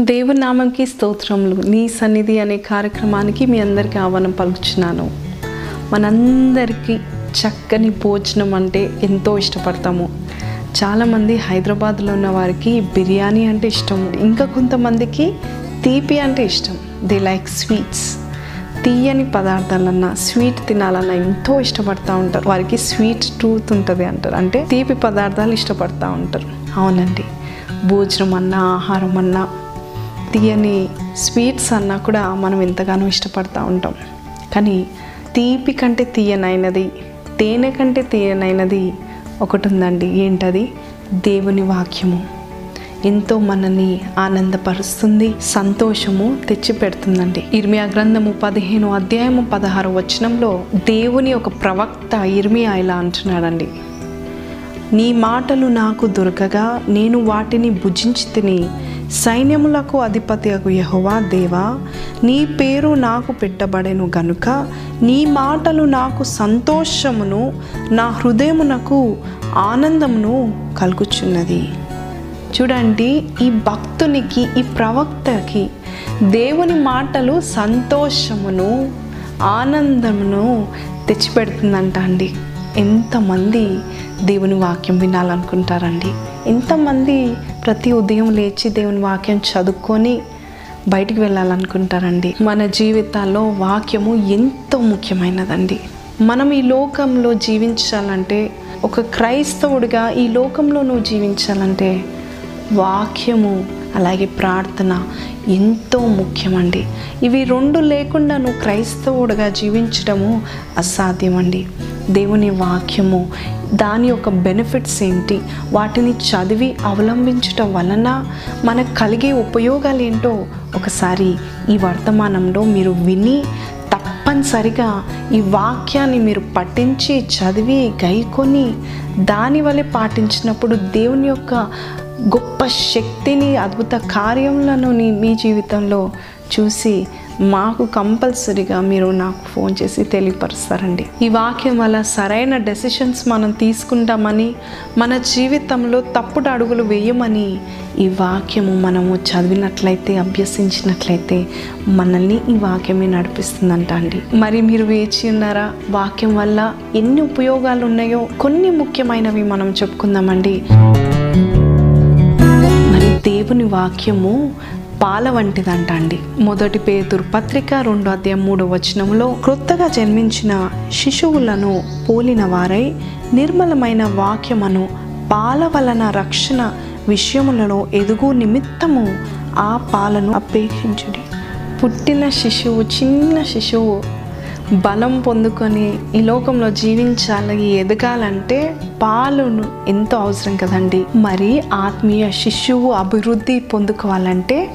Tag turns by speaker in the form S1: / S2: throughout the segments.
S1: దేవునామంకి స్తోత్రములు. నీ సన్నిధి అనే కార్యక్రమానికి మీ అందరికీ ఆహ్వానం పలుకుచున్నాను. మనందరికీ చక్కని భోజనం అంటే ఎంతో ఇష్టపడతాము. చాలామంది హైదరాబాద్లో ఉన్న వారికి బిర్యానీ అంటే ఇష్టం. ఇంకా కొంతమందికి తీపి అంటే ఇష్టం. దే లైక్ స్వీట్స్ తీయని పదార్థాలన్నా స్వీట్ తినాలన్నా ఎంతో ఇష్టపడతా ఉంటారు. వారికి స్వీట్ టూత్ ఉంటుంది అంటారు. అంటే తీపి పదార్థాలు ఇష్టపడతా ఉంటారు. అవునండి. భోజనం అన్నా ఆహారం అన్నా తీయని స్వీట్స్ అన్నా కూడా మనం ఎంతగానో ఇష్టపడుతూ ఉంటాం. కానీ తీపి కంటే తీయనైనది తేనె కంటే తీయనైనది ఒకటి ఉందండి ఏంటది? దేవుని వాక్యము. ఎంతో మనల్ని ఆనందపరుస్తుంది సంతోషము తెచ్చిపెడుతుందండి. ఇర్మియా గ్రంథము పదిహేను అధ్యాయము పదహారు వచనంలో దేవుని ఒక ప్రవక్త ఇర్మియా ఇలా అంటున్నాడండి. నీ మాటలు నాకు దొరకగా నేను వాటిని భుజించి తిని సైన్యములకు అధిపతియకు యహోవా దేవా నీ పేరు నాకు పెట్టబడెను గనుక నీ మాటలు నాకు సంతోషమును నా హృదయమునకు ఆనందమును కలుగుచున్నది. చూడండి ఈ భక్తునికి ఈ ప్రవక్తకి దేవుని మాటలు సంతోషమును ఆనందమును తెచ్చిపెడుతుందంట అండి ఎంతమంది దేవుని వాక్యం వినాలనుకుంటారండి. ఎంతమంది ప్రతి ఉదయం లేచి దేవుని వాక్యం చదువుకొని బయటికి వెళ్ళాలనుకుంటారండి. మన జీవితాల్లో వాక్యము ఎంతో ముఖ్యమైనదండి. మనం ఈ లోకంలో జీవించాలంటే ఒక క్రైస్తవుడిగా ఈ లోకంలో నువ్వు జీవించాలంటే వాక్యము అలాగే ప్రార్థన ఎంతో ముఖ్యమండి. ఇవి రెండు లేకుండా నువ్వు క్రైస్తవుడిగా జీవించడము అసాధ్యమండి. దేవుని వాక్యము దాని యొక్క బెనిఫిట్స్ ఏంటి వాటిని చదివి అవలంబించటం వలన మనకు కలిగే ఉపయోగాలు ఏంటో ఒకసారి ఈ వర్తమానంలో మీరు విని తప్పనిసరిగా ఈ వాక్యాన్ని మీరు పఠించి చదివి గైకొని దాని వలె పాటించినప్పుడు దేవుని యొక్క గొప్ప శక్తిని అద్భుత కార్యములను నీ- మీ జీవితంలో చూసి మాకు కంపల్సరీగా మీరు నాకు ఫోన్ చేసి తెలియపరుస్తారండి. ఈ వాక్యం వల్ల సరైన డెసిషన్స్ మనం తీసుకుంటామని మన జీవితంలో తప్పుడు అడుగులు వేయమని ఈ వాక్యము మనము చదివినట్లయితే అభ్యసించినట్లయితే మనల్ని ఈ వాక్యమే నడిపిస్తుందంట అండి. మరి మీరు వేచి ఉన్నారా? వాక్యం వల్ల ఎన్ని ఉపయోగాలు ఉన్నాయో కొన్ని ముఖ్యమైనవి మనం చెప్పుకుందామండి. దేవుని వాక్యము పాల వంటిదంట అండి మొదటి పేతురు పత్రిక రెండో అధ్యాయం మూడో వచనంలో క్రొత్తగా జన్మించిన శిశువులను పోలిన వారై నిర్మలమైన వాక్యమును పాల వలన రక్షణ విషయములలో ఎదుగు నిమిత్తము ఆ పాలను అపేక్షించుడి. పుట్టిన శిశువు చిన్న శిశువు బలం పొందుకొని ఈ లోకంలో జీవించాలి ఎదగాలంటే పాలును ఎంతో అవసరం కదండి. మరి ఆత్మీయ శిశువు అభివృద్ధి పొందుకోవాలంటే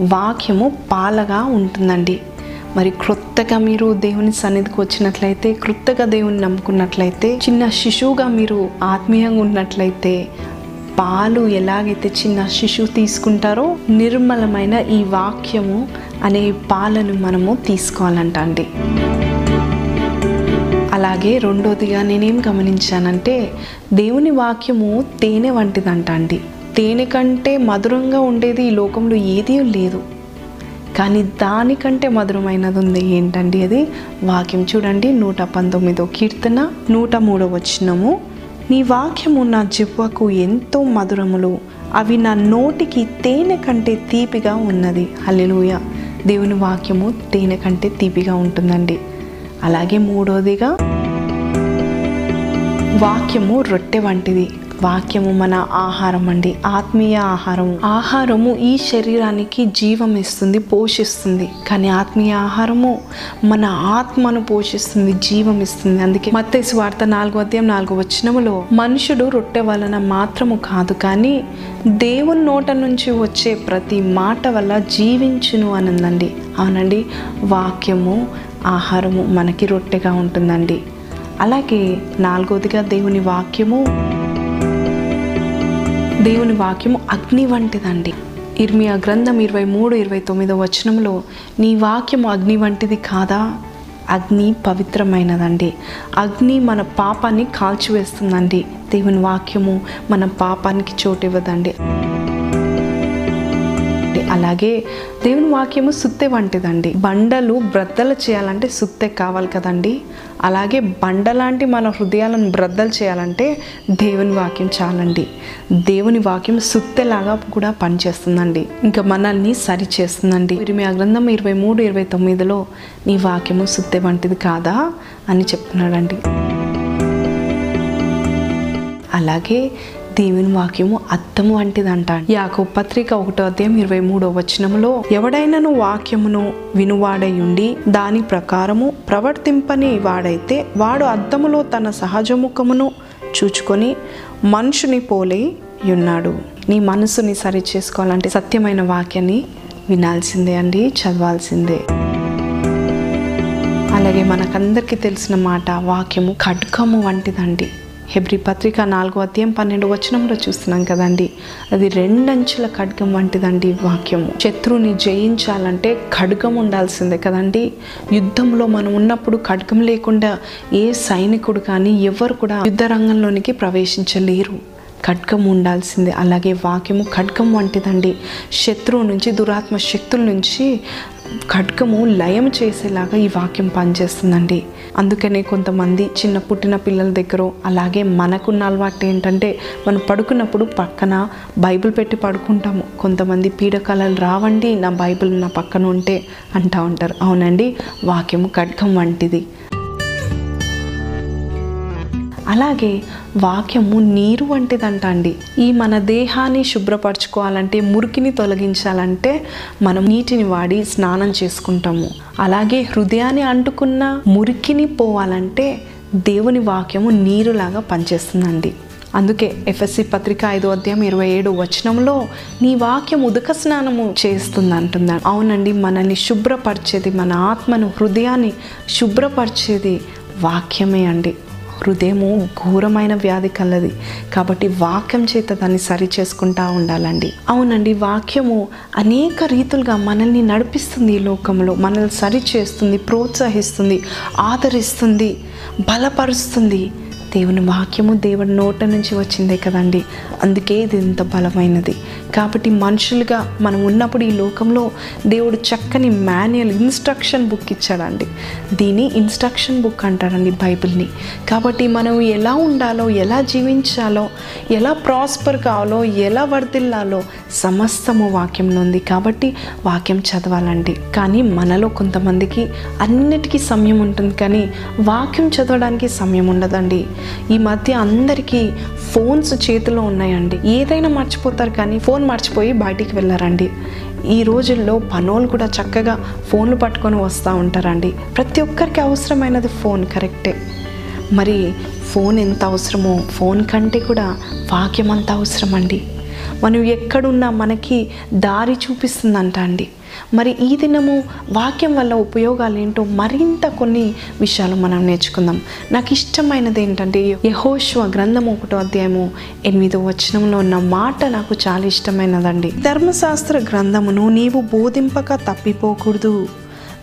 S1: వాక్యము పాలగా ఉంటుందండి. మరి క్రొత్తగా మీరు దేవుని సన్నిధికి వచ్చినట్లయితే క్రొత్తగా దేవుని నమ్ముకున్నట్లయితే చిన్న శిశువుగా మీరు ఆత్మీయంగా ఉన్నట్లయితే పాలు ఎలాగైతే చిన్న శిశువు తీసుకుంటారో నిర్మలమైన ఈ వాక్యము అనే పాలను మనము తీసుకోవాలంట అండి అలాగే రెండోదిగా నేనేం గమనించానంటే దేవుని వాక్యము తేనె వంటిదంట అండి. తేనె కంటే మధురంగా ఉండేది ఈ లోకంలో ఏదీ లేదు. కానీ దానికంటే మధురమైనది ఉంది ఏంటండి అది? వాక్యం చూడండి నూట పంతొమ్మిదో కీర్తన నూట మూడో వచ్చినము నీ వాక్యము నా జివ్వకు ఎంతో మధురములు అవి నా నోటికి తేనె కంటే తీపిగా ఉన్నది. హల్లెలూయ! దేవుని వాక్యము తేనె కంటే తీపిగా ఉంటుందండి. అలాగే మూడోదిగా వాక్యము రొట్టె వంటిది. వాక్యము మన ఆహారం అండి. ఆత్మీయ ఆహారం ఆహారము ఈ శరీరానికి జీవం ఇస్తుంది పోషిస్తుంది. కానీ ఆత్మీయ ఆహారము మన ఆత్మను పోషిస్తుంది జీవం ఇస్తుంది. అందుకే మత్తే వార్త నాలుగో అధ్యాయం నాలుగో వచనములో మనుషుడు రొట్టె వలన మాత్రము కాదు కానీ దేవుని నోట నుంచి వచ్చే ప్రతి మాట వల్ల జీవించును అనందండి. అవునండి. వాక్యము ఆహారము మనకి రొట్టెగా ఉంటుందండి. అలాగే నాలుగోదిగా దేవుని వాక్యము. దేవుని వాక్యము అగ్ని వంటిదండి. ఇర్మియా గ్రంథం ఇరవై మూడు ఇరవై తొమ్మిదో వచనంలో నీ వాక్యము అగ్ని వంటిది కాదా? అగ్ని పవిత్రమైనదండి. అగ్ని మన పాపాన్ని కాల్చివేస్తుందండి. దేవుని వాక్యము మన పాపానికి చోటు ఇవ్వదండి అలాగే దేవుని వాక్యము సుత్తె వంటిదండి. బండలు బ్రద్దలు చేయాలంటే సుత్తె కావాలి కదండి. అలాగే బండలాంటి మన హృదయాలను బ్రద్దలు చేయాలంటే దేవుని వాక్యం చాలండి. దేవుని వాక్యం సుత్తెలాగా కూడా పనిచేస్తుందండి. ఇంకా మనల్ని సరి చేస్తుందండి ఇరిమియా గ్రంథం ఇరవై మూడు ఇరవై తొమ్మిదిలో నీ వాక్యము సుత్తె వంటిది కాదా అని చెప్తున్నాడండి. అలాగే దేవుని వాక్యము అద్దము వంటిదంట యాకో పత్రిక ఒకటో అధ్యాయం ఇరవై మూడో వచనములో ఎవడైనను వాక్యమును వినువాడై ఉండి దాని ప్రకారము ప్రవర్తింపని వాడైతే వాడు అద్దములో తన సహజముఖమును చూచుకొని మనుషుని పోలే ఉన్నాడు. నీ మనసుని సరి చేసుకోవాలంటే సత్యమైన వాక్యాన్ని వినాల్సిందే అండి చదవాల్సిందే. అలాగే మనకందరికీ తెలిసిన మాట వాక్యము ఖడ్గము వంటిదండి. హెబ్రి పత్రిక నాలుగో అధ్యాయం పన్నెండు వచనంలో చూస్తున్నాం కదండి. అది రెండంచుల ఖడ్గం వంటిదండి వాక్యము. శత్రువుని జయించాలంటే ఖడ్గం ఉండాల్సిందే కదండి. యుద్ధంలో మనం ఉన్నప్పుడు ఖడ్గం లేకుండా ఏ సైనికుడు కానీ ఎవరు కూడా యుద్ధ రంగంలోనికి ప్రవేశించలేరు. ఖడ్గం ఉండాల్సిందే. అలాగే వాక్యము ఖడ్గం వంటిదండి. శత్రువు నుంచి దురాత్మ శక్తుల నుంచి ఖడ్గము లయం చేసేలాగా ఈ వాక్యం పనిచేస్తుందండి. అందుకనే కొంతమంది చిన్న పుట్టిన పిల్లల దగ్గర అలాగే మనకున్న అలవాటు ఏంటంటే మనం పడుకున్నప్పుడు పక్కన బైబిల్ పెట్టి పడుకుంటాము. కొంతమంది పీడకలలు రావండి నా బైబిల్ నా పక్కన ఉంటే అంటూ ఉంటారు. అవునండి వాక్యము ఖడ్గం వంటిది. అలాగే వాక్యము నీరు వంటిదంట అండి ఈ మన దేహాన్ని శుభ్రపరచుకోవాలంటే మురికిని తొలగించాలంటే మనం నీటిని వాడి స్నానం చేసుకుంటాము. అలాగే హృదయాన్ని అంటుకున్న మురికిని పోవాలంటే దేవుని వాక్యము నీరులాగా పనిచేస్తుందండి. అందుకే ఎఫ్ఎస్సి పత్రిక ఐదో అధ్యాయం ఇరవై ఏడు వచనంలో నీ వాక్యం ఉదక స్నానము చేస్తుంది అంటున్నాడు అవునండి మనల్ని శుభ్రపరిచేది మన ఆత్మను హృదయాన్ని శుభ్రపరిచేది వాక్యమే అండి. హృదయము ఘోరమైన వ్యాధి కలది. కాబట్టి వాక్యం చేత దాన్ని సరి చేసుకుంటా ఉండాలండి. అవునండి వాక్యము అనేక రీతులుగా మనల్ని నడిపిస్తుంది ఈ లోకంలో. మనల్ని సరి చేస్తుంది ప్రోత్సహిస్తుంది ఆదరిస్తుంది బలపరుస్తుంది. దేవుని వాక్యము దేవుని నోట నుంచి వచ్చిందే కదండి. అందుకే ఇది ఇంత బలమైనది. కాబట్టి మనుషులుగా మనం ఉన్నప్పుడు ఈ లోకంలో దేవుడు చక్కని మాన్యువల్ ఇన్స్ట్రక్షన్ బుక్ ఇచ్చాడండి. దీన్ని ఇన్స్ట్రక్షన్ బుక్ అంటారండి బైబిల్ని. కాబట్టి మనం ఎలా ఉండాలో ఎలా జీవించాలో ఎలా ప్రాస్పర్ కావాలో ఎలా వర్దిల్లాలో సమస్తము వాక్యంలో ఉంది. కాబట్టి వాక్యం చదవాలండి. కానీ మనలో కొంతమందికి అన్నిటికీ సమయం ఉంటుంది కానీ వాక్యం చదవడానికి సమయం ఉండదండి. ఈ మధ్య అందరికీ ఫోన్స్ చేతిలో ఉన్నాయండి. ఏదైనా మర్చిపోతారు కానీ ఫోన్ మర్చిపోయి బయటికి వెళ్ళారండి. ఈ రోజుల్లో పనోళ్ళు కూడా చక్కగా ఫోన్లు పట్టుకొని వస్తూ ఉంటారండి. ప్రతి ఒక్కరికి అవసరమైనది ఫోన్ కరెక్టే. మరి ఫోన్ ఎంత అవసరమో ఫోన్ కంటే కూడా వాక్యం అంత అవసరం అండి మనం ఎక్కడున్నా మనకి దారి చూపిస్తుందంట అండి. మరి ఈ దినము వాక్యం వల్ల ఉపయోగాలు ఏంటో మరింత కొన్ని విషయాలు మనం నేర్చుకుందాం. నాకు ఇష్టమైనది ఏంటంటే యహోష్వ గ్రంథం ఒకటో అధ్యాయము ఎనిమిదో వచనంలో ఉన్న మాట నాకు చాలా ఇష్టమైనదండి. ధర్మశాస్త్ర గ్రంథమును నీవు బోధింపక తప్పిపోకూడదు.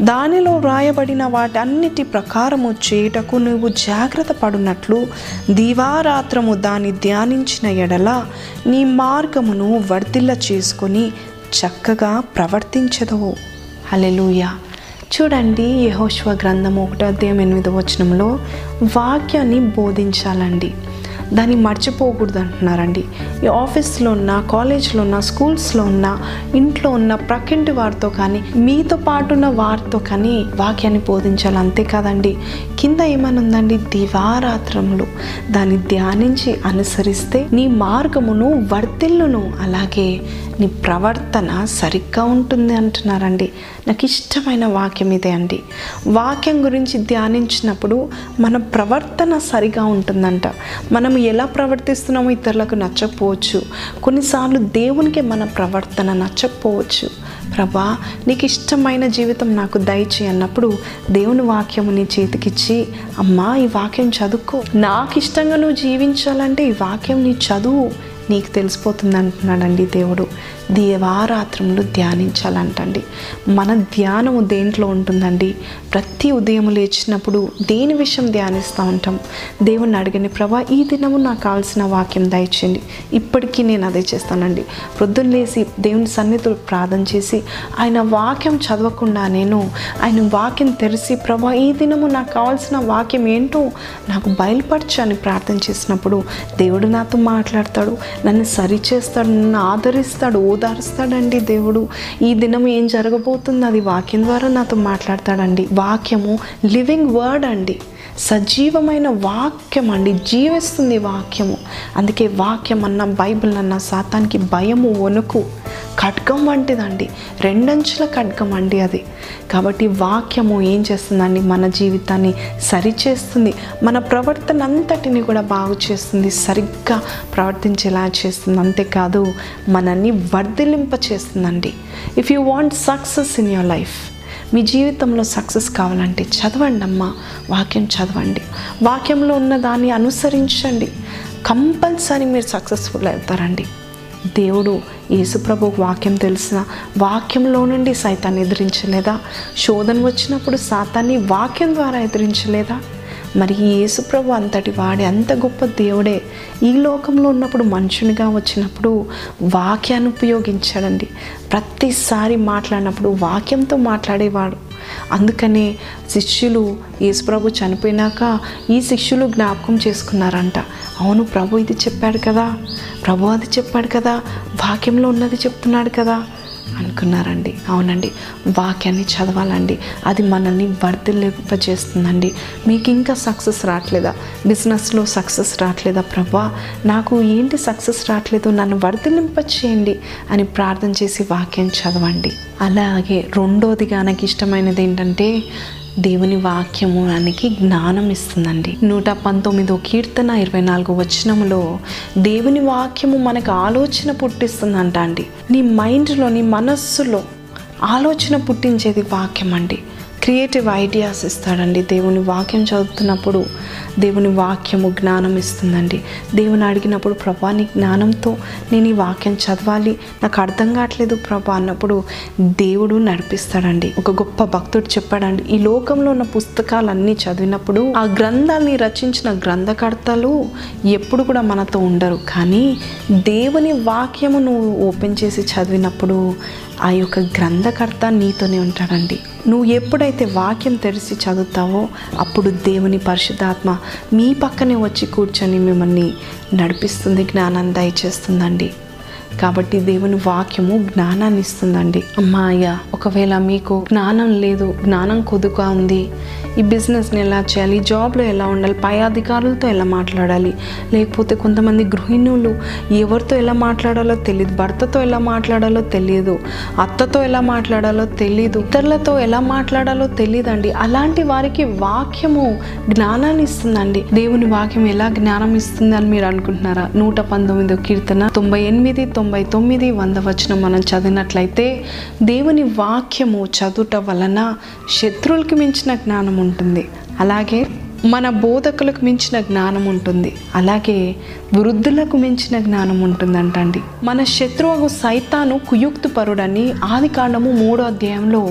S1: దానిలో వ్రాయబడిన వాటన్నిటి ప్రకారము చేయుటకు నువ్వు జాగ్రత్త పడునట్లు దివారాత్రము దాన్ని ధ్యానించిన ఎడల నీ మార్గమును వర్ధిల్ల చేసుకొని చక్కగా ప్రవర్తించదు. హలెలూయ చూడండి యహోశ్వ గ్రంథం ఒకటో అధ్యాయం ఎనిమిదో వచనంలో వాక్యాన్ని బోధించాలండి. దాన్ని మర్చిపోకూడదు అంటున్నారండి. ఈ ఆఫీస్లో ఉన్న కాలేజ్లో ఉన్న స్కూల్స్లో ఉన్న ఇంట్లో ఉన్న ప్రక్కింటి వారితో కానీ మీతో పాటు ఉన్న వారితో కానీ వాక్యాన్ని బోధించాలి. అంతే కాదండి కింద ఏమనుందండి? దివారాత్రములు. దాన్ని ధ్యానించి అనుసరిస్తే నీ మార్గమును వర్తిల్లును. అలాగే నీ ప్రవర్తన సరిగ్గా ఉంటుంది అంటున్నారండి. నాకు ఇష్టమైన వాక్యం ఇదే అండి. వాక్యం గురించి ధ్యానించినప్పుడు మన ప్రవర్తన సరిగా ఉంటుందంట. మనం ఎలా ప్రవర్తిస్తున్నామో ఇతరులకు నచ్చకపోవచ్చు. కొన్నిసార్లు దేవునికి మన ప్రవర్తన నచ్చకపోవచ్చు. ప్రభా నీకు ఇష్టమైన జీవితం నాకు దయచి అన్నప్పుడు దేవుని వాక్యము నీ చేతికిచ్చి అమ్మా ఈ వాక్యం చదువుకో. నాకు ఇష్టంగా నువ్వు జీవించాలంటే ఈ వాక్యం నీ చదువు. నీకు తెలిసిపోతుంది అంటున్నాడండి దేవుడు. దేవారాత్రములు ధ్యానించాలంటండి. మన ధ్యానము దేంట్లో ఉంటుందండి? ప్రతి ఉదయం లేచినప్పుడు దేని విషయం ధ్యానిస్తూ ఉంటాం? దేవుణ్ణి అడిగిన ప్రభా ఈ దినము నాకు కావాల్సిన వాక్యం దయచేయండి. ఇప్పటికీ నేను అదే చేస్తానండి. ప్రొద్దున లేసి దేవుని సన్నిధులు ప్రార్థన చేసి ఆయన వాక్యం చదవకుండా నేను ఆయన వాక్యం తెరిచి ప్రభా ఈ దినము నాకు కావాల్సిన వాక్యం ఏంటో నాకు బయలుపరచు అని ప్రార్థన చేసినప్పుడు దేవుడు నాతో మాట్లాడతాడు. నన్ను సరిచేస్తాడు నన్ను ఆదరిస్తాడు ఓదారుస్తాడండి దేవుడు. ఈ దినం ఏం జరగబోతుంది? అది వాక్యం ద్వారా నాతో మాట్లాడతాడండి. వాక్యము లివింగ్ వర్డ్ అండి. సజీవమైన వాక్యం అండి. జీవిస్తుంది వాక్యము. అందుకే వాక్యం అన్న బైబిల్ అన్న సాతానికి భయము వణుకు ఖడ్గం వంటిదండి. రెండంచుల ఖడ్గం అండి అది. కాబట్టి వాక్యము ఏం చేస్తుందండి? మన జీవితాన్ని సరిచేస్తుంది. మన ప్రవర్తన అంతటిని కూడా బాగు చేస్తుంది. సరిగ్గా ప్రవర్తించేలా చేస్తుంది. అంతేకాదు మనల్ని వర్ధిలింప చేస్తుందండి if you want success in your life మీ జీవితంలో సక్సెస్ కావాలంటే చదవండి అమ్మా వాక్యం చదవండి. వాక్యంలో ఉన్న దాన్ని అనుసరించండి. కంపల్సరీ మీరు సక్సెస్ఫుల్ అవుతారండి. దేవుడు యేసుప్రభు వాక్యం తెలిసిన వాక్యంలో నుండి సైతాన్ని ఎదిరించలేదా? శోధన వచ్చినప్పుడు సాతాన్ని వాక్యం ద్వారా ఎదిరించలేదా? మరి ఈ యేసుప్రభు అంతటి వాడే అంత గొప్ప దేవుడే. ఈ లోకంలో ఉన్నప్పుడు మనుషునిగా వచ్చినప్పుడు వాక్యాన్ని ఉపయోగించాడండి. ప్రతిసారి మాట్లాడినప్పుడు వాక్యంతో మాట్లాడేవాడు. అందుకనే శిష్యులు యేసుప్రభు చనిపోయినాక ఈ శిష్యులు జ్ఞాపకం చేసుకున్నారంట. అవును ప్రభు ఇది చెప్పాడు కదా. ప్రభు అది చెప్పాడు కదా. వాక్యంలో ఉన్నది చెప్తున్నాడు కదా. అనుకున్నారండి. అవునండి. వాక్యాన్ని చదవాలండి. అది మనల్ని వర్ధిల్లింపజేస్తుందండి. మీకు ఇంకా సక్సెస్ రావట్లేదా బిజినెస్లో సక్సెస్ రావట్లేదా ప్రభా? నాకు ఏంటి సక్సెస్ రావట్లేదు నన్ను వర్ధిల్లింప చేయండి అని ప్రార్థన చేసి వాక్యం చదవండి. అలాగే రెండోది నాకు ఇష్టమైనది ఏంటంటే దేవుని వాక్యము మనకి జ్ఞానం ఇస్తుందండి. నూట పంతొమ్మిదో కీర్తన ఇరవై నాలుగు వచనములో దేవుని వాక్యము మనకు ఆలోచన పుట్టిస్తుందంట అండి నీ మైండ్లో నీ మనస్సులో ఆలోచన పుట్టించేది వాక్యం అండి క్రియేటివ్ ఐడియాస్ ఇస్తాడండి. దేవుని వాక్యం చదువుతున్నప్పుడు దేవుని వాక్యము జ్ఞానం ఇస్తుందండి. దేవుని అడిగినప్పుడు ప్రభా నీ జ్ఞానంతో నేను ఈ వాక్యం చదవాలి. నాకు అర్థం కావట్లేదు ప్రభా అన్నప్పుడు దేవుడు నడిపిస్తాడండి. ఒక గొప్ప భక్తుడు చెప్పాడండి. ఈ లోకంలో ఉన్న పుస్తకాలన్నీ చదివినప్పుడు ఆ గ్రంథాలని రచించిన గ్రంథకర్తలు ఎప్పుడు కూడా మనతో ఉండరు. కానీ దేవుని వాక్యము నువ్వు ఓపెన్ చేసి చదివినప్పుడు ఆ యొక్క గ్రంథకర్త నీతోనే ఉంటాడండి. నువ్వు ఎప్పుడైతే వాక్యం తెరిచి చదువుతావో అప్పుడు దేవుని పరిశుద్ధాత్మ మీ పక్కనే వచ్చి కూర్చొని మిమ్మల్ని నడిపిస్తుంది జ్ఞానాన్ని దయచేస్తుందండి. కాబట్టి దేవుని వాక్యము జ్ఞానాన్ని ఇస్తుందండి. అమ్మాయ ఒకవేళ మీకు జ్ఞానం లేదు జ్ఞానం కొద్దుగా ఉంది ఈ బిజినెస్ని ఎలా చేయాలి? జాబ్లో ఎలా ఉండాలి? పై అధికారులతో ఎలా మాట్లాడాలి? లేకపోతే కొంతమంది గృహిణులు ఎవరితో ఎలా మాట్లాడాలో తెలియదు భర్తతో ఎలా మాట్లాడాలో తెలియదు అత్తతో ఎలా మాట్లాడాలో తెలియదు ఇతరులతో ఎలా మాట్లాడాలో తెలియదండి అలాంటి వారికి వాక్యము జ్ఞానాన్ని ఇస్తుందండి. దేవుని వాక్యం ఎలా జ్ఞానం ఇస్తుంది అని మీరు అనుకుంటున్నారా? నూట పంతొమ్మిదో కీర్తన తొంభై ఎనిమిది తొంభై తొమ్మిది వంద వచనం మనం చదివినట్లయితే దేవుని వాక్యము చదువుట వలన శత్రువులకి మించిన జ్ఞానము ఉంటుంది. అలాగే మన బోధకులకు మించిన జ్ఞానం ఉంటుంది. అలాగే వృద్ధులకు మించిన జ్ఞానం ఉంటుందంటండి. మన శత్రువు సైతాను కుయుక్తు పరుడని ఆది కాండము మూడో అధ్యాయంలో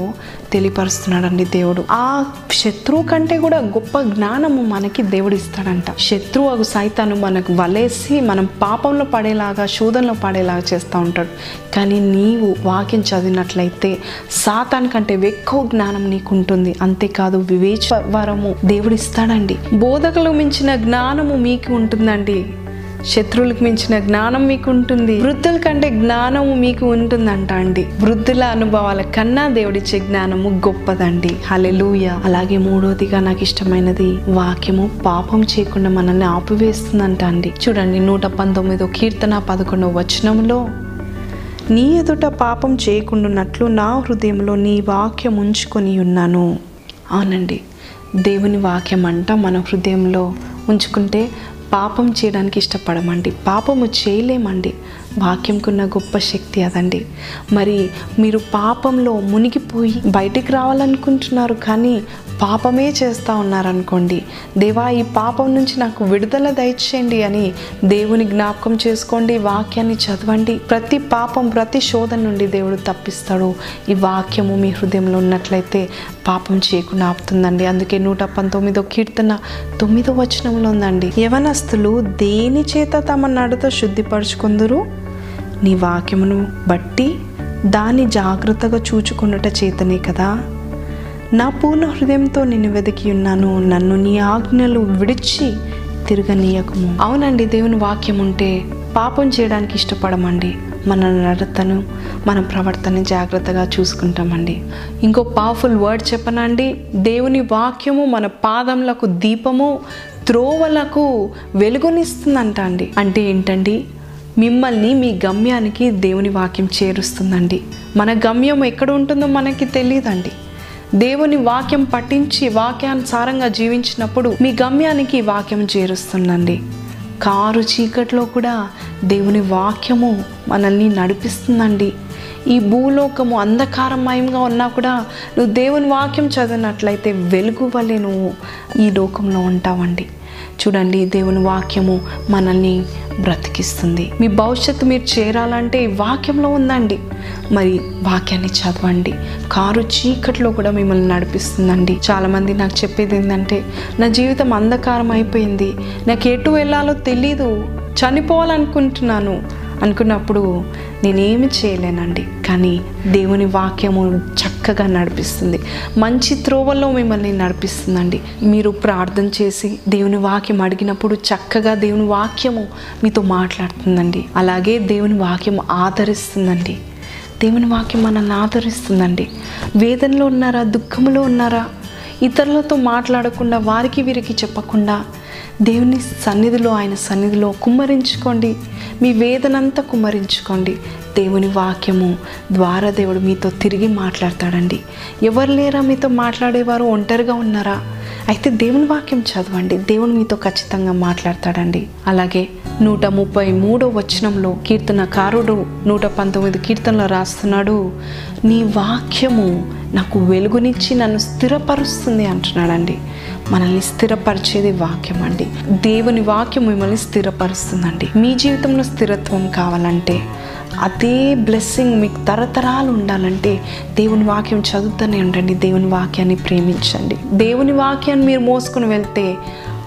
S1: తెలియపరుస్తున్నాడండి దేవుడు. ఆ శత్రువు కంటే కూడా గొప్ప జ్ఞానము మనకి దేవుడు ఇస్తాడంట శత్రువు సైతాను మనకు వలేసి మనం పాపంలో పడేలాగా శోధనలో పడేలాగా చేస్తూ ఉంటాడు. కానీ నీవు వాక్యం చదివినట్లయితే సాతాన్ కంటే ఎక్కువ జ్ఞానం నీకు ఉంటుంది అంతేకాదు వివేచ వరము దేవుడు ఇస్తాడండి బోధకులు మించిన జ్ఞానము మీకు ఉంటుందండి. శత్రువులకు మించిన జ్ఞానం మీకు ఉంటుంది. వృద్ధుల కంటే జ్ఞానము మీకు ఉంటుందంట అండి. వృద్ధుల అనుభవాల కన్నా దేవుడిచ్చే జ్ఞానము గొప్పదండి. హలెలూయ అలాగే మూడోదిగా నాకు ఇష్టమైనది వాక్యము పాపం చేయకుండా మనల్ని ఆపివేస్తుందంట అండి. చూడండి నూట పంతొమ్మిదో కీర్తన పదకొండవ వచనంలో నీ ఎదుట పాపం చేయకుండాన్నట్లు నా హృదయంలో నీ వాక్యం ఉంచుకొని ఉన్నాను. అవునండి. దేవుని వాక్యం అంట మన హృదయంలో ఉంచుకుంటే పాపం చేయడానికి ఇష్టపడమండి. పాపము చేయలేమండి. వాక్యంకున్న గొప్ప శక్తి అదండి. మరి మీరు పాపంలో మునిగిపోయి బయటికి రావాలనుకుంటున్నారు కానీ పాపమే చేస్తూ ఉన్నారనుకోండి దేవా ఈ పాపం నుంచి నాకు విడుదల దయచేయండి అని దేవుని జ్ఞాపకం చేసుకోండి వాక్యాన్ని చదవండి. ప్రతి పాపం ప్రతి శోధన నుండి దేవుడు తప్పిస్తాడు. ఈ వాక్యము మీ హృదయంలో ఉన్నట్లయితే పాపం చేయకుండా ఆపుతుందండి. అందుకే నూట పంతొమ్మిదో కీర్తన తొమ్మిదో వచనంలో ఉందండి యవనస్తులు దేని చేత తమ నడత శుద్ధిపరచుకుందరు? నీ వాక్యమును బట్టి దాన్ని జాగ్రత్తగా చూచుకున్నట చేతనే కదా. నా పూర్ణ హృదయంతో నిన్ను వెతికి ఉన్నాను నన్ను నీ ఆజ్ఞలు విడిచి తిరగనీయకము. అవునండి దేవుని వాక్యం ఉంటే పాపం చేయడానికి ఇష్టపడమండి. మన నడతను మన ప్రవర్తన జాగ్రత్తగా చూసుకుంటామండి. ఇంకో పవర్ఫుల్ వర్డ్ చెప్పనండి. దేవుని వాక్యము మన పాదములకు దీపము త్రోవలకు వెలుగునిస్తుందంట అండి అంటే ఏంటండి? మిమ్మల్ని మీ గమ్యానికి దేవుని వాక్యం చేరుస్తుందండి. మన గమ్యం ఎక్కడ ఉంటుందో మనకి తెలియదండి దేవుని వాక్యం పఠించి వాక్యానుసారంగా జీవించినప్పుడు మీ గమ్యానికి వాక్యం చేరుస్తుందండి. కారు చీకట్లో కూడా దేవుని వాక్యము మనల్ని నడిపిస్తుందండి. ఈ భూలోకము అంధకారమయంగా ఉన్నా కూడా నువ్వు దేవుని వాక్యం చదివినట్లయితే వెలుగు వల్లే నువ్వు ఈ లోకంలో ఉంటావండి. చూడండి దేవుని వాక్యము మనల్ని బ్రతికిస్తుంది. మీ భవిష్యత్తు మీరు చేరాలంటే వాక్యంలో ఉందండి. మరి వాక్యాన్ని చదవండి. కారు చీకట్లో కూడా మిమ్మల్ని నడిపిస్తుందండి. చాలామంది నాకు చెప్పేది ఏంటంటే నా జీవితం అంధకారం అయిపోయింది. నాకు ఎటు వెళ్ళాలో తెలీదు. చనిపోవాలనుకుంటున్నాను. అనుకున్నప్పుడు నేనేమి చేయలేనండి. కానీ దేవుని వాక్యము చక్కగా నడిపిస్తుంది. మంచి త్రోవల్లో మిమ్మల్ని నడిపిస్తుందండి. మీరు ప్రార్థన చేసి దేవుని వాక్యం అడిగినప్పుడు చక్కగా దేవుని వాక్యము మీతో మాట్లాడుతుందండి. అలాగే దేవుని వాక్యం ఆదరిస్తుందండి. దేవుని వాక్యం మనల్ని ఆదరిస్తుందండి. వేదనలో ఉన్నారా? దుఃఖంలో ఉన్నారా? ఇతరులతో మాట్లాడకుండా వారికి వీరికి చెప్పకుండా దేవుని సన్నిధిలో ఆయన సన్నిధిలో కుమ్మరించుకోండి. మీ వేదనంతా కుమ్మరించుకోండి. దేవుని వాక్యము ద్వారా దేవుడు మీతో తిరిగి మాట్లాడతాడండి. ఎవరు లేరా మీతో మాట్లాడేవారు? ఒంటరిగా ఉన్నారా? అయితే దేవుని వాక్యం చదవండి. దేవుడు మీతో ఖచ్చితంగా మాట్లాడతాడండి. అలాగే నూట ముప్పై మూడో వచనంలో కీర్తనకారుడు నూట పంతొమ్మిది కీర్తనలో రాస్తున్నాడు. నీ వాక్యము నాకు వెలుగునిచ్చి నన్ను స్థిరపరుస్తుంది అంటున్నాడండి. మనల్ని స్థిరపరిచేది వాక్యం అండి. దేవుని వాక్యం మిమ్మల్ని స్థిరపరుస్తుందండి. మీ జీవితంలో స్థిరత్వం కావాలంటే అదే బ్లెస్సింగ్ మీకు తరతరాలు ఉండాలంటే దేవుని వాక్యం చదువుతూనే ఉండండి. దేవుని వాక్యాన్ని ప్రేమించండి. దేవుని వాక్యాన్ని మీరు మోసుకొని వెళ్తే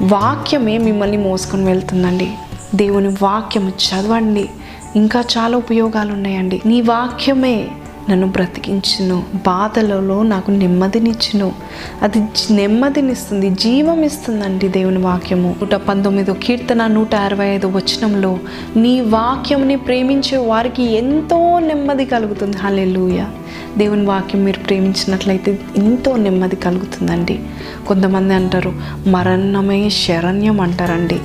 S1: వాక్యమే మిమ్మల్ని మోసుకొని వెళ్తుందండి. దేవుని వాక్యం చదవండి. ఇంకా చాలా ఉపయోగాలు ఉన్నాయండి. నీ వాక్యమే నన్ను బ్రతికించును. బాధలలో నాకు నెమ్మదినిచ్చును. అది నెమ్మదినిస్తుంది జీవం ఇస్తుందండి దేవుని వాక్యము. నూట పంతొమ్మిదో కీర్తన నూట అరవై ఐదు వచనంలో నీ వాక్యంని ప్రేమించే వారికి ఎంతో నెమ్మది కలుగుతుంది. హల్లెలూయ. దేవుని వాక్యం మీరు ప్రేమించినట్లయితే ఎంతో నెమ్మది కలుగుతుందండి. కొంతమంది అంటారు మరణమే శరణ్యం అంటారండి.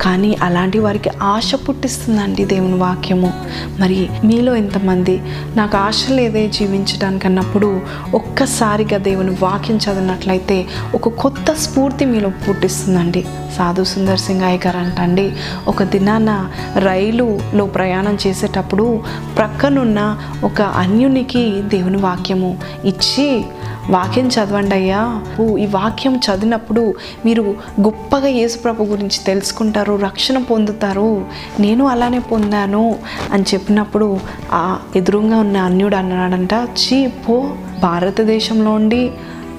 S1: కానీ అలాంటి వారికి ఆశ పుట్టిస్తుందండి దేవుని వాక్యము. మరి మీలో ఎంతమంది నాకు ఆశ లేదే జీవించడానికి అన్నప్పుడు ఒక్కసారిగా దేవుని వాక్యం చదివినట్లయితే ఒక కొత్త స్ఫూర్తి మీలో పుట్టిస్తుందండి. సాధు సుందర్ సింగ్ అయ్యగారు అంటండి. ఒక దినాన రైలులో ప్రయాణం చేసేటప్పుడు ప్రక్కనున్న ఒక అన్యునికి దేవుని వాక్యము ఇచ్చి వాక్యం చదవండి అయ్యా. ఓ, ఈ వాక్యం చదివినప్పుడు మీరు గొప్పగా యేసుప్రభు గురించి తెలుసుకుంటారు రక్షణ పొందుతారు. నేను అలానే పొందాను అని చెప్పినప్పుడు ఆ ఎదురుగా ఉన్న అన్యుడు అన్నాడంట చీ పో భారతదేశంలో ఉండి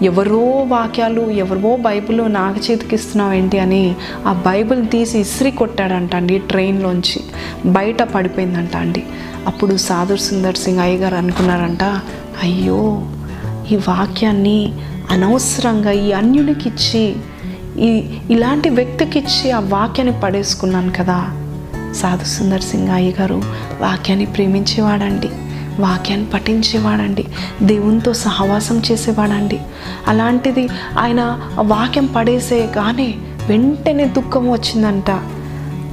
S1: ఎవరో వాక్యాలు ఎవరో బైబిల్ నాకు చేతికిస్తున్నావు ఏంటి అని ఆ బైబిల్ తీసి ఇసిరి కొట్టాడంట అండి ట్రైన్లోంచి. బయట పడిపోయిందంట అండి. అప్పుడు సాధుర్ సుందర్ సింగ్ అయ్యగారు అనుకున్నారంట అయ్యో ఈ వాక్యాన్ని అనవసరంగా ఈ అన్యునికి ఇచ్చి ఈ ఇలాంటి వ్యక్తికి ఇచ్చి ఆ వాక్యాన్ని పడేసుకున్నాను కదా. సాధు సుందర్ సింగ్ అయ్య గారు వాక్యాన్ని ప్రేమించేవాడండి. వాక్యాన్ని పఠించేవాడండి. దేవునితో సహవాసం చేసేవాడండి. అలాంటిది ఆయన ఆ వాక్యం పడేసే కానీ వెంటనే దుఃఖం వచ్చిందంట.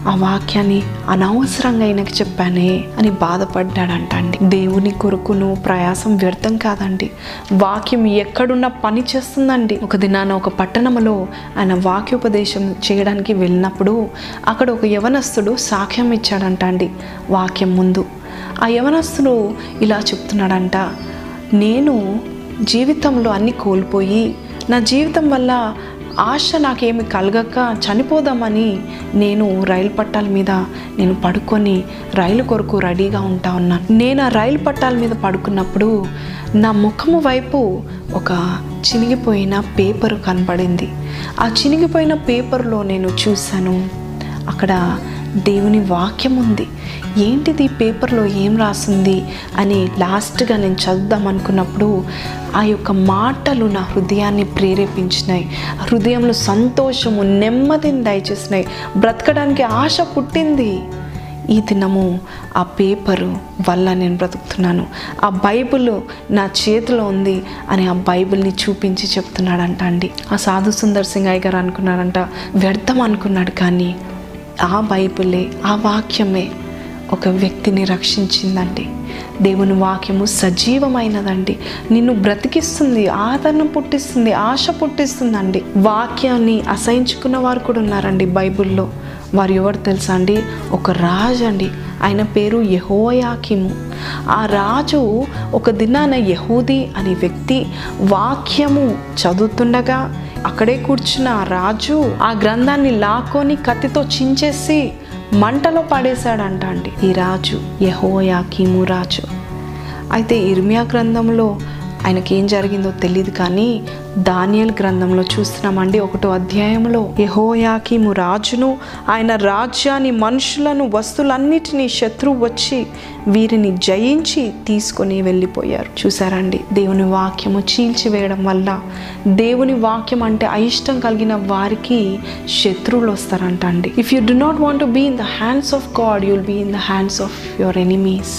S1: ఆ వాక్యాన్ని అనవసరంగా ఆయనకు చెప్పానే అని బాధపడ్డాడంట అండి దేవుని కొరకును ప్రయాసం వ్యర్థం కాదండి. వాక్యం ఎక్కడున్నా పని చేస్తుందండి. ఒక దినాన ఒక పట్టణంలో ఆయన వాక్యోపదేశం చేయడానికి వెళ్ళినప్పుడు అక్కడ ఒక యవనస్తుడు సాక్ష్యం ఇచ్చాడంట అండి వాక్యం ముందు ఆ యవనస్తుడు ఇలా చెప్తున్నాడంట నేను జీవితంలో అన్ని కోల్పోయి నా జీవితం వల్ల ఆశ నాకేమి కలగక చనిపోదామని నేను రైలు పట్టాల మీద నేను పడుకొని రైలు కొరకు రెడీగా ఉంటా ఉన్నాను నేను ఆ రైలు పట్టాల మీద పడుకున్నప్పుడు నా ముఖము వైపు ఒక చినిగిపోయిన పేపర్ కనబడింది ఆ చినిగిపోయిన పేపర్లో నేను చూశాను అక్కడ దేవుని వాక్యం ఉంది. ఏంటిది పేపర్లో ఏం రాసింది అని లాస్ట్గా నేను చదువుదాం అనుకున్నప్పుడు ఆ యొక్క మాటలు నా హృదయాన్ని ప్రేరేపించినాయి. ఆ హృదయంలో సంతోషము నెమ్మదిని దయచేసినాయి. బ్రతకడానికి ఆశ పుట్టింది. ఈ దినము ఆ పేపరు వల్ల నేను బ్రతుకుతున్నాను. ఆ బైబిల్ నా చేతిలో ఉంది అని ఆ బైబిల్ని చూపించి చెప్తున్నాడంట అండి. ఆ సాధు సుందర్ సింగ్ అయ్య గారు అనుకున్నాడంట వ్యర్థం అనుకున్నాడు కానీ ఆ బైబిలే ఆ వాక్యమే ఒక వ్యక్తిని రక్షించిందండి. దేవుని వాక్యము సజీవమైనదండి. నిన్ను బ్రతికిస్తుంది ఆదరణ పుట్టిస్తుంది ఆశ పుట్టిస్తుందండి. వాక్యాన్ని అసహించుకున్న వారు కూడా ఉన్నారండి బైబిల్లో. వారు ఎవరు తెలుసా అండి? ఒక రాజు అండి. ఆయన పేరు యహోయాకిము. ఆ రాజు ఒక దినాన యహూది అనే వ్యక్తి వాక్యము చదువుతుండగా అక్కడే కూర్చున్న రాజు ఆ గ్రంథాన్ని లాక్కొని కత్తితో చించేసి మంటలో పడేశాడంట అండి ఈ రాజు యహోయాకిము రాజు. అయితే ఇర్మియా గ్రంథంలో ఆయనకి ఏం జరిగిందో తెలియదు కానీ దానియల్ గ్రంథంలో చూస్తున్నామండి. ఒకటో అధ్యాయంలో యహోయాకిము రాజును ఆయన రాజ్యాన్ని మనుషులను వస్తువులన్నిటినీ శత్రువు వచ్చి వీరిని జయించి తీసుకొని వెళ్ళిపోయారు. చూసారండి దేవుని వాక్యము చీల్చివేయడం వల్ల దేవుని వాక్యం అంటే అయిష్టం కలిగిన వారికి శత్రువులు వస్తారంట అండి if you do not want be in the hands of God you'll be in the hands of your enemies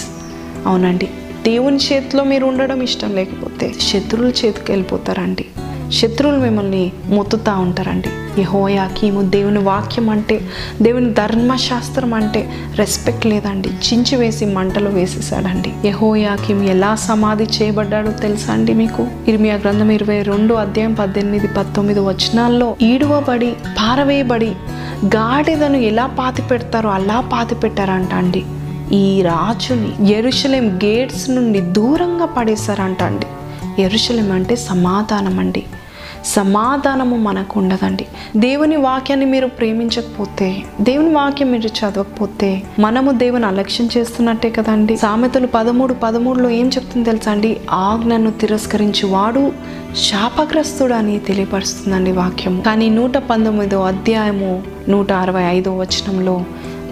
S1: అవునండి. దేవుని చేతిలో మీరు ఉండడం ఇష్టం లేకపోతే శత్రువుల చేతికి వెళ్ళిపోతారండి. శత్రువులు మిమ్మల్ని మొత్తుతా ఉంటారండి. యహోయాకీము దేవుని వాక్యం అంటే దేవుని ధర్మశాస్త్రం అంటే రెస్పెక్ట్ లేదండి. చించి వేసి మంటలు వేసేసాడండి యహోయాకీం ఎలా సమాధి చేయబడ్డాడో తెలుసా అండి మీకు? ఇర్మియా గ్రంథం ఇరవై రెండు అధ్యాయం పద్దెనిమిది పంతొమ్మిది వచనాల్లో ఈడువబడి పారవేయబడి గాడిదను ఎలా పాతి పెడతారో అలా పాతి పెట్టారంట అండి ఈ రాజుని ఎరుషలేం గేట్స్ నుండి దూరంగా పడేశారంట అండి ఎరుషలేం అంటే సమాధానం అండి సమాధానము మనకు ఉండదండి. దేవుని వాక్యాన్ని మీరు ప్రేమించకపోతే దేవుని వాక్యం మీరు చదవకపోతే మనము దేవుని అలక్ష్యం చేస్తున్నట్టే కదండి. సామెతలు పదమూడు పదమూడులో ఏం చెప్తుంది తెలుసా అండి ఆజ్ఞను తిరస్కరించి వాడు శాపగ్రస్తుడు అని తెలియపరుస్తుందండి వాక్యం కానీ నూట పంతొమ్మిదో అధ్యాయము నూట అరవై ఐదో వచనంలో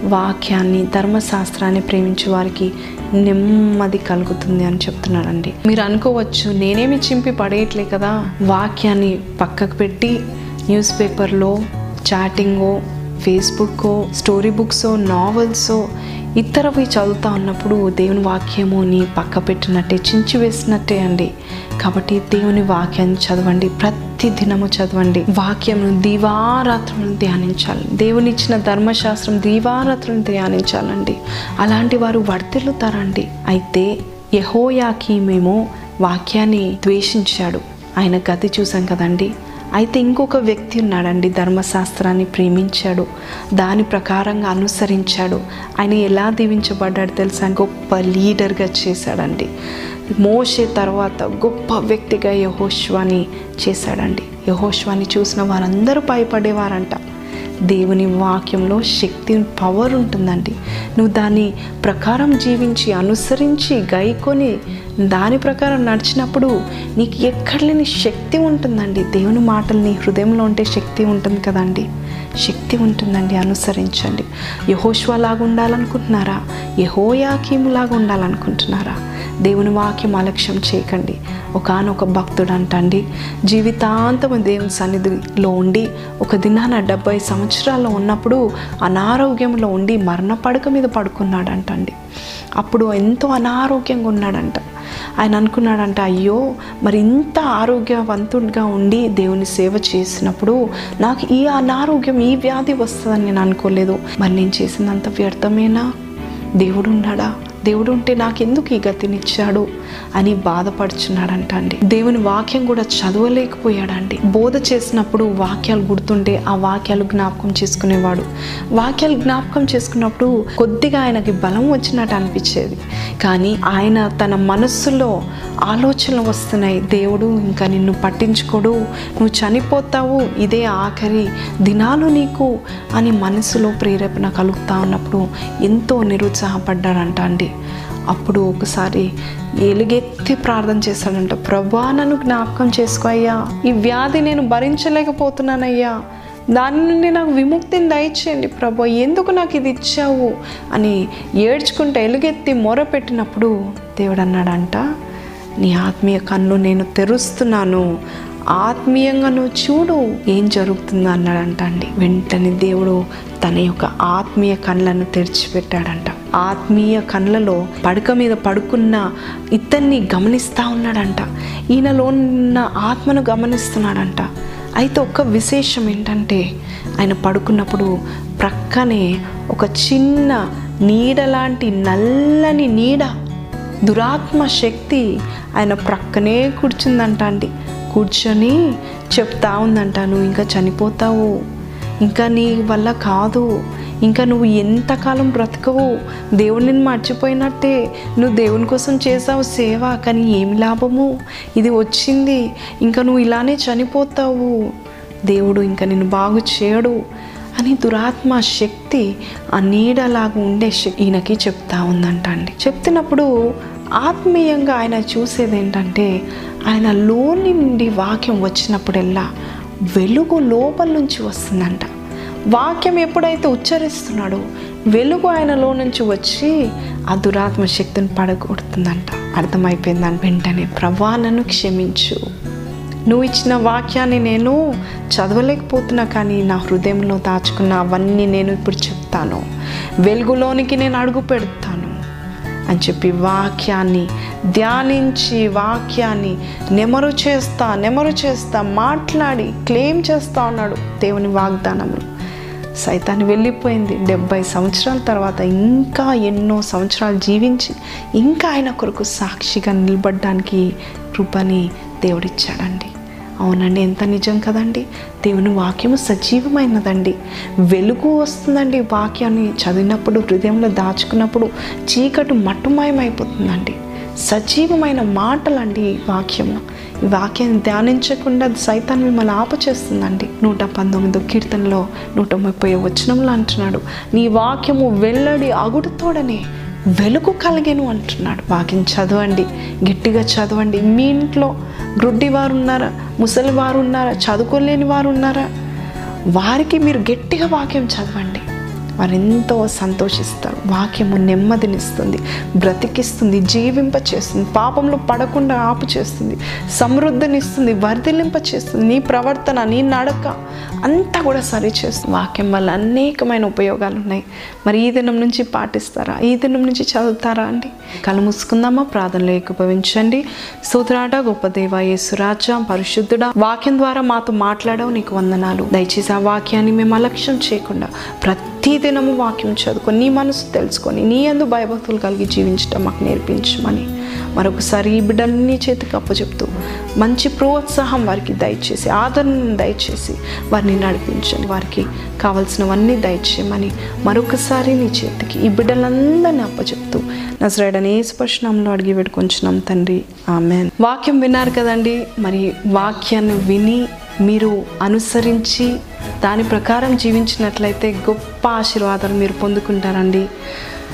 S1: వాక్యాన్ని ధర్మశాస్త్రాన్ని ప్రేమించే వారికి నెమ్మది కలుగుతుంది అని చెప్తున్నాడండి. మీరు అనుకోవచ్చు నేనేమి చింపి పడేయట్లే కదా. వాక్యాన్ని పక్కకు పెట్టి న్యూస్ పేపర్లో చాటింగో ఫేస్బుక్కో స్టోరీ బుక్సో నావెల్సో ఇతరవి చదువుతా ఉన్నప్పుడు దేవుని వాక్యము నీ పక్క పెట్టినట్టే చించి వేసినట్టే అండి. కాబట్టి దేవుని వాక్యాన్ని చదవండి. ప్రతి ప్రతి దినము చదవండి. వాక్యమును దివారాత్రులను ధ్యానించాలి. దేవుని ఇచ్చిన ధర్మశాస్త్రం దీవారాత్రులను ధ్యానించాలండి. అలాంటి వారు వర్తిల్లుతారండి అయితే యహోయాకి మేము వాక్యాన్ని ద్వేషించాడు. ఆయన గతి చూసాం కదండి. అయితే ఇంకొక వ్యక్తి ఉన్నాడండి ధర్మశాస్త్రాన్ని ప్రేమించాడు. దాని ప్రకారంగా అనుసరించాడు. ఆయన ఎలా దీవించబడ్డాడు తెలుసా? గొప్ప లీడర్గా చేశాడండి. మోసే తర్వాత గొప్ప వ్యక్తిగా యహోష్వాని చేశాడండి. యహోష్వాని చూసిన వారందరూ భయపడేవారంట. దేవుని వాక్యంలో శక్తి పవర్ ఉంటుందండి. నువ్వు దాని ప్రకారం జీవించి అనుసరించి గైకొని దాని ప్రకారం నడిచినప్పుడు నీకు ఎక్కడ లేని శక్తి ఉంటుందండి. దేవుని మాటల్ని హృదయంలో ఉంటే శక్తి ఉంటుంది కదండి. శక్తి ఉంటుందండి అనుసరించండి. యహోష్వా లాగా ఉండాలనుకుంటున్నారా? యహోయాకీము లాగా ఉండాలనుకుంటున్నారా? దేవుని వాక్యం అలక్ష్యం చేయకండి. ఒకనొక భక్తుడు అంటండి జీవితాంతం దేవుని సన్నిధిలో ఉండి ఒక దినాన డెబ్బై సంవత్సరాల్లో ఉన్నప్పుడు అనారోగ్యంలో ఉండి మరణ పడక మీద పడుకున్నాడంటండి. అప్పుడు ఎంతో అనారోగ్యంగా ఉన్నాడంట. ఆయన అనుకున్నాడంట అయ్యో మరి ఇంత ఆరోగ్యవంతుడిగా ఉండి దేవుని సేవ చేసినప్పుడు నాకు ఈ అనారోగ్యం ఈ వ్యాధి వస్తుందని నేను అనుకోలేదు. మరి నేను చేసినంత వ్యర్థమేనా? దేవుడు ఉన్నాడా? దేవుడు ఉంటే నాకెందుకు ఈ గతినిచ్చాడు అని బాధపడుచున్నాడంట అండి దేవుని వాక్యం కూడా చదవలేకపోయాడండి. బోధ చేసినప్పుడు వాక్యాలు గుర్తుంటే ఆ వాక్యాలు జ్ఞాపకం చేసుకునేవాడు. వాక్యాలు జ్ఞాపకం చేసుకున్నప్పుడు కొద్దిగా ఆయనకి బలం వచ్చినట్టు అనిపించేది. కానీ ఆయన తన మనస్సులో ఆలోచనలు వస్తున్నాయి. దేవుడు ఇంకా నిన్ను పట్టించుకోడు. నువ్వు చనిపోతావు. ఇదే ఆఖరి దినాలు నీకు అని మనసులో ప్రేరేపణ కలుగుతా ఉన్నప్పుడు ఎంతో నిరుత్సాహపడ్డాడంట అండి అప్పుడు ఒకసారి ఎలుగెత్తి ప్రార్థన చేశాడంట ప్రభా నన్ను జ్ఞాపకం చేసుకో అయ్యా. ఈ వ్యాధి నేను భరించలేకపోతున్నానయ్యా. దాని నుండి నాకు విముక్తిని దయచేయండి ప్రభా. ఎందుకు నాకు ఇది ఇచ్చావు? అని ఏడ్చుకుంటే ఎలుగెత్తి మొరపెట్టినప్పుడు దేవుడు అన్నాడంట నీ ఆత్మీయ కన్ను నేను తెరుస్తున్నాను. ఆత్మీయంగా నువ్వు చూడు. ఏం జరుగుతుందో అన్నాడంట అండి వెంటనే దేవుడు తన యొక్క ఆత్మీయ కళ్ళను తెరిచిపెట్టాడంట. ఆత్మీయ కళ్ళలో పడక మీద పడుకున్న ఇతన్ని గమనిస్తూ ఉన్నాడంట. ఈయనలో ఉన్న ఆత్మను గమనిస్తున్నాడంట. అయితే ఒక విశేషం ఏంటంటే ఆయన పడుకున్నప్పుడు ప్రక్కనే ఒక చిన్న నీడ లాంటి నల్లని నీడ దురాత్మ శక్తి ఆయన ప్రక్కనే కూర్చుందంట అండి కూర్చొని చెప్తా ఉందంట నువ్వు ఇంకా చనిపోతావు. ఇంకా నీ వల్ల కాదు. ఇంకా నువ్వు ఎంతకాలం బ్రతకవు. దేవుడిని మర్చిపోయినట్టే. నువ్వు దేవుని కోసం చేసావు సేవ కానీ ఏమి లాభము? ఇది వచ్చింది. ఇంకా నువ్వు ఇలానే చనిపోతావు. దేవుడు ఇంకా నిన్ను బాగు చేయడు. అని దురాత్మ శక్తి ఆ నీడలాగా ఉండే ఈయనకి చెప్తా ఉందంట అండి. చెప్తున్నప్పుడు ఆత్మీయంగా ఆయన చూసేది ఏంటంటే ఆయన లోని నుండి వాక్యం వచ్చినప్పుడెల్లా వెలుగు లోపల నుంచి వస్తుందంట. వాక్యం ఎప్పుడైతే ఉచ్చరిస్తున్నాడో వెలుగు ఆయనలో నుంచి వచ్చి ఆ దురాత్మ శక్తిని పడగొడుతుందంట. అర్థమైపోయిందని వెంటనే ప్రభా నన్ను క్షమించు. నువ్వు ఇచ్చిన వాక్యాన్ని నేను చదవలేకపోతున్నా కానీ నా హృదయంలో దాచుకున్న అవన్నీ నేను ఇప్పుడు చెప్తాను. వెలుగులోనికి నేను అడుగు పెడతాను. అని చెప్పి వాక్యాన్ని ధ్యానించి వాక్యాన్ని నెమరు చేస్తా నెమరు చేస్తా మాట్లాడి క్లెయిమ్ చేస్తా ఉన్నాడు దేవుని వాగ్దానములు. సైతాన్ని వెళ్ళిపోయింది. డెబ్బై సంవత్సరాల తర్వాత ఇంకా ఎన్నో సంవత్సరాలు జీవించి ఇంకా ఆయన కొరకు సాక్షిగా నిలబడడానికి కృపని దేవుడిచ్చాడండి. అవునండి ఎంత నిజం కదండి. దేవుని వాక్యము సజీవమైనదండి. వెలుగు వస్తుందండి వాక్యాన్ని చదివినప్పుడు హృదయంలో దాచుకున్నప్పుడు చీకటి మట్టుమయమైపోతుందండి సజీవమైన మాటలండి ఈ వాక్యము. ఈ వాక్యాన్ని ధ్యానించకుండా సైతాన్ని మిమ్మల్ని ఆపచేస్తుందండి. నూట పంతొమ్మిదో కీర్తనలో నూట ముప్పై వచనంలో అంటున్నాడు నీ వాక్యము వెల్లడి అగుడుతోడనే వెలుగు కలిగేను అంటున్నాడు. వాక్యం చదవండి గట్టిగా చదవండి. మీ ఇంట్లో గ్రుడ్డి వారు ఉన్నారా? ముసలి వారు ఉన్నారా? చదువుకోలేని వారు ఉన్నారా? వారికి మీరు గట్టిగా వాక్యం చదవండి. వారు ఎంతో సంతోషిస్తారు. వాక్యము నెమ్మదినిస్తుంది. బ్రతికిస్తుంది. జీవింప చేస్తుంది పాపంలో పడకుండా ఆపు చేస్తుంది సమృద్ధినిస్తుంది. వర్ధిలింప చేస్తుంది నీ ప్రవర్తన నీ నడక అంతా కూడా సరి చేస్తుంది. వాక్యం వల్ల అనేకమైన ఉపయోగాలు ఉన్నాయి మరి ఈ దినం నుంచి పాటిస్తారా? ఈ దినం నుంచి చదువుతారా అండి? కళ్ళు మూసుకుందామా? ప్రార్థనలో ఏకీభవించండి. సూత్రాట గొప్ప దేవ యేసురాజా పరిశుద్ధుడా వాక్యం ద్వారా మాతో మాట్లాడవు నీకు వందనాలు. దయచేసి ఆ వాక్యాన్ని మేము అలక్ష్యం చేయకుండా ప్రతి దినము వాక్యం చదువుకొని నీ మనసు తెలుసుకొని నీ అందు భయభక్తులు కలిగి జీవించడం మాకు నేర్పించమని మరొకసారి ఈ బిడ్డల్ని చేతికి అప్పచెప్తూ మంచి ప్రోత్సాహం వారికి దయచేసి ఆదరణను దయచేసి వారిని నడిపించండి. వారికి కావలసినవన్నీ దయచేయమని మరొకసారి నీ చేతికి ఈ బిడ్డలందరినీ అప్పచెప్తూ నజరేడని ఏ స్పర్శనంలో అడిగి పెట్టుకొంచున్నాం తండ్రి. ఆమె వాక్యం విన్నారు కదండి మరి వాక్యాన్ని విని మీరు అనుసరించి దాని ప్రకారం జీవించినట్లయితే గొప్ప ఆశీర్వాదాలు మీరు పొందుకుంటారండి.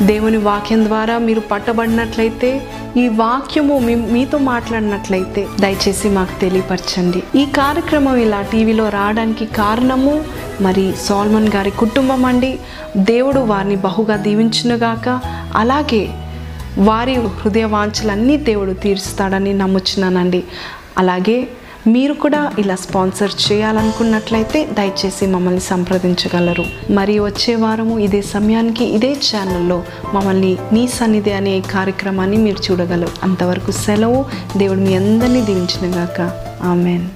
S1: దేవుని వాక్యం ద్వారా మీరు పట్టబడినట్లయితే ఈ వాక్యము మీ మీతో మాట్లాడినట్లయితే దయచేసి మాకు తెలియపరచండి. ఈ కార్యక్రమం ఇలా టీవీలో రావడానికి కారణము మరి సాల్మన్ గారి కుటుంబం అండి. దేవుడు వారిని బహుగా దీవించునుగాక అలాగే వారి హృదయ వాంఛలన్నీ దేవుడు తీరుస్తాడని నమ్ముచున్నానండి. అలాగే మీరు కూడా ఇలా స్పాన్సర్ చేయాలనుకున్నట్లయితే దయచేసి మమ్మల్ని సంప్రదించగలరు. మరి వచ్చే వారము ఇదే సమయానికి ఇదే ఛానల్లో మమ్మల్ని నీ సన్నిధి అనే కార్యక్రమాన్ని మీరు చూడగలరు. అంతవరకు సెలవు. దేవుడు మీ అందరినీ దీవించినగాక ఆమెన్.